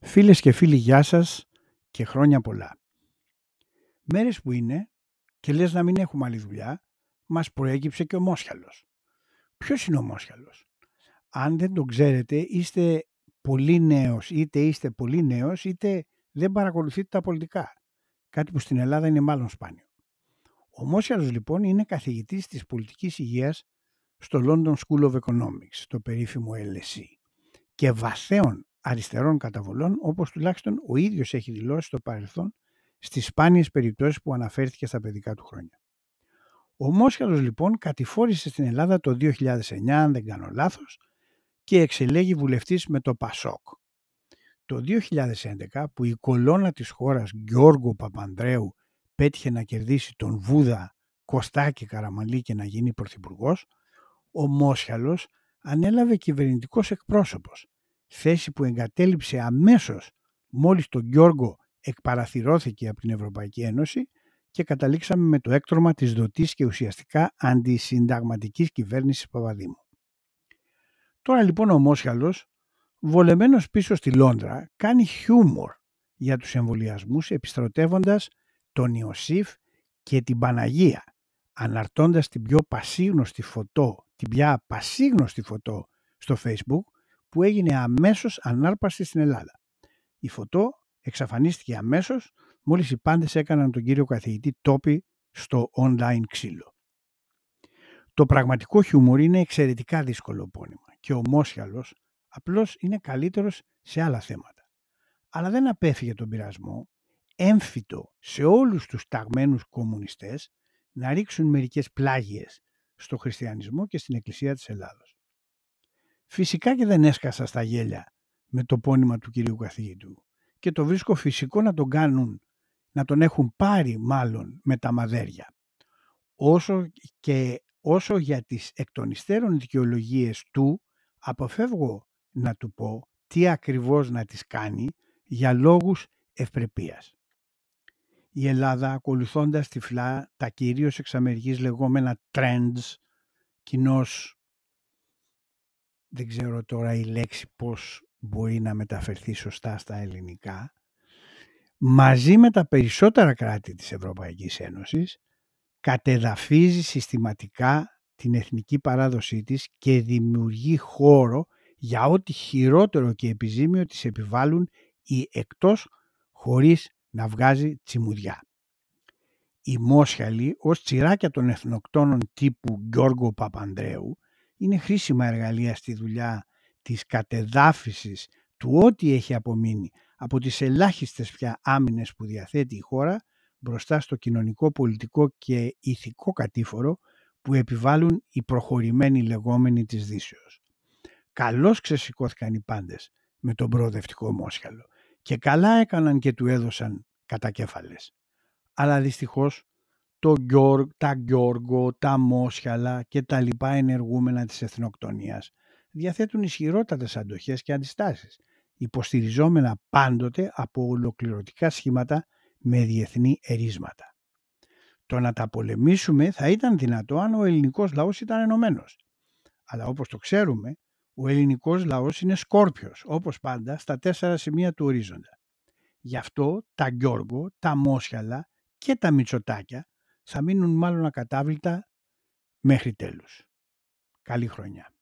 Φίλες και φίλοι, γεια σας και χρόνια πολλά. Μέρες που είναι και λες να μην έχουμε άλλη δουλειά, μας προέκυψε και ο Μόσχαλος. Ποιος είναι ο Μόσχαλος; Αν δεν τον ξέρετε, είστε πολύ νέος, είτε είστε πολύ νέος, είτε δεν παρακολουθείτε τα πολιτικά. Κάτι που στην Ελλάδα είναι μάλλον σπάνιο. Ο Μόσχαλος λοιπόν είναι καθηγητής της πολιτικής υγείας στο London School of Economics, το περίφημο LSE και βαθέων αριστερών καταβολών όπως τουλάχιστον ο ίδιος έχει δηλώσει στο παρελθόν στις σπάνιες περιπτώσεις που αναφέρθηκε στα παιδικά του χρόνια. Ο Μόσχαλος λοιπόν κατηφόρησε στην Ελλάδα το 2009 αν δεν κάνω λάθος και εξελέγει βουλευτής με το ΠΑΣΟΚ. Το 2011 που η κολόνα της χώρας Γιώργο Παπανδρέου πέτυχε να κερδίσει τον Βούδα Κωστάκη Καραμαλή και να γίνει πρωθυπουργός, ο Μόσχαλος ανέλαβε κυβερνητικός εκπρόσωπος θέση που εγκατέλειψε αμέσως μόλις τον Γιώργο εκπαραθυρώθηκε από την Ευρωπαϊκή Ένωση και καταλήξαμε με το έκτρωμα της δοτής και ουσιαστικά αντισυνταγματικής κυβέρνησης Παπαδήμου. Τώρα λοιπόν ο Μόσχαλος, βολεμένος πίσω στη Λόντρα, κάνει χιούμορ για τους εμβολιασμούς επιστροτεύοντας τον Ιωσήφ και την Παναγία, αναρτώντας την πιο πασίγνωστη φωτό, την πια πασίγνωστη φωτό στο facebook που έγινε αμέσως ανάρπαστη στην Ελλάδα. Η φωτό εξαφανίστηκε αμέσως μόλις οι πάντες έκαναν τον κύριο καθηγητή τόπι στο online ξύλο. Το πραγματικό χιούμορ είναι εξαιρετικά δύσκολο πόνημα και ο Μόσιαλος απλώς είναι καλύτερος σε άλλα θέματα. Αλλά δεν απέφυγε τον πειρασμό, έμφυτο σε όλους τους ταγμένους κομμουνιστές να ρίξουν μερικές πλάγιες στο χριστιανισμό και στην Εκκλησία της Ελλάδος. Φυσικά και δεν έσκασα στα γέλια με το πόνημα του κυρίου καθηγητού και το βρίσκω φυσικό να τον κάνουν, να τον έχουν πάρει μάλλον με τα μαδέρια. Όσο και όσο για τις εκ των υστέρων δικαιολογίες του αποφεύγω να του πω τι ακριβώς να τις κάνει για λόγους ευπρεπίας. Η Ελλάδα ακολουθώντας τυφλά τα κυρίως εξαμεργής λεγόμενα trends, κοινώς δεν ξέρω τώρα η λέξη πώς μπορεί να μεταφερθεί σωστά στα ελληνικά, μαζί με τα περισσότερα κράτη της Ευρωπαϊκής Ένωσης, κατεδαφίζει συστηματικά την εθνική παράδοσή της και δημιουργεί χώρο για ό,τι χειρότερο και επιζήμιο της επιβάλλουν ή εκτός χωρίς να βγάζει τσιμουδιά. Οι Μόσχαλοι ως τσιράκια των εθνοκτόνων τύπου Γιώργο Παπανδρέου είναι χρήσιμα εργαλεία στη δουλειά της κατεδάφισης του ό,τι έχει απομείνει από τις ελάχιστες πια άμυνες που διαθέτει η χώρα μπροστά στο κοινωνικό, πολιτικό και ηθικό κατήφορο που επιβάλλουν οι προχωρημένοι λεγόμενοι της Δύσεως. Καλώς ξεσηκώθηκαν οι πάντες με τον προοδευτικό Μόσχαλο και καλά έκαναν και του έδωσαν κατακέφαλες. Αλλά δυστυχώς το Γιώργ, τα Γιώργο, τα Μόσχαλα και τα λοιπά ενεργούμενα της εθνοκτονίας διαθέτουν ισχυρότατες αντοχές και αντιστάσεις, υποστηριζόμενα πάντοτε από ολοκληρωτικά σχήματα με διεθνή ερίσματα. Το να τα πολεμήσουμε θα ήταν δυνατό αν ο ελληνικός λαός ήταν ενωμένος. Αλλά όπως το ξέρουμε, ο ελληνικός λαός είναι σκόρπιος, όπως πάντα, στα τέσσερα σημεία του ορίζοντα. Γι' αυτό τα Γιώργο, τα Μόσχαλα και τα Μητσοτάκια θα μείνουν μάλλον ακατάβλητα μέχρι τέλους. Καλή χρονιά.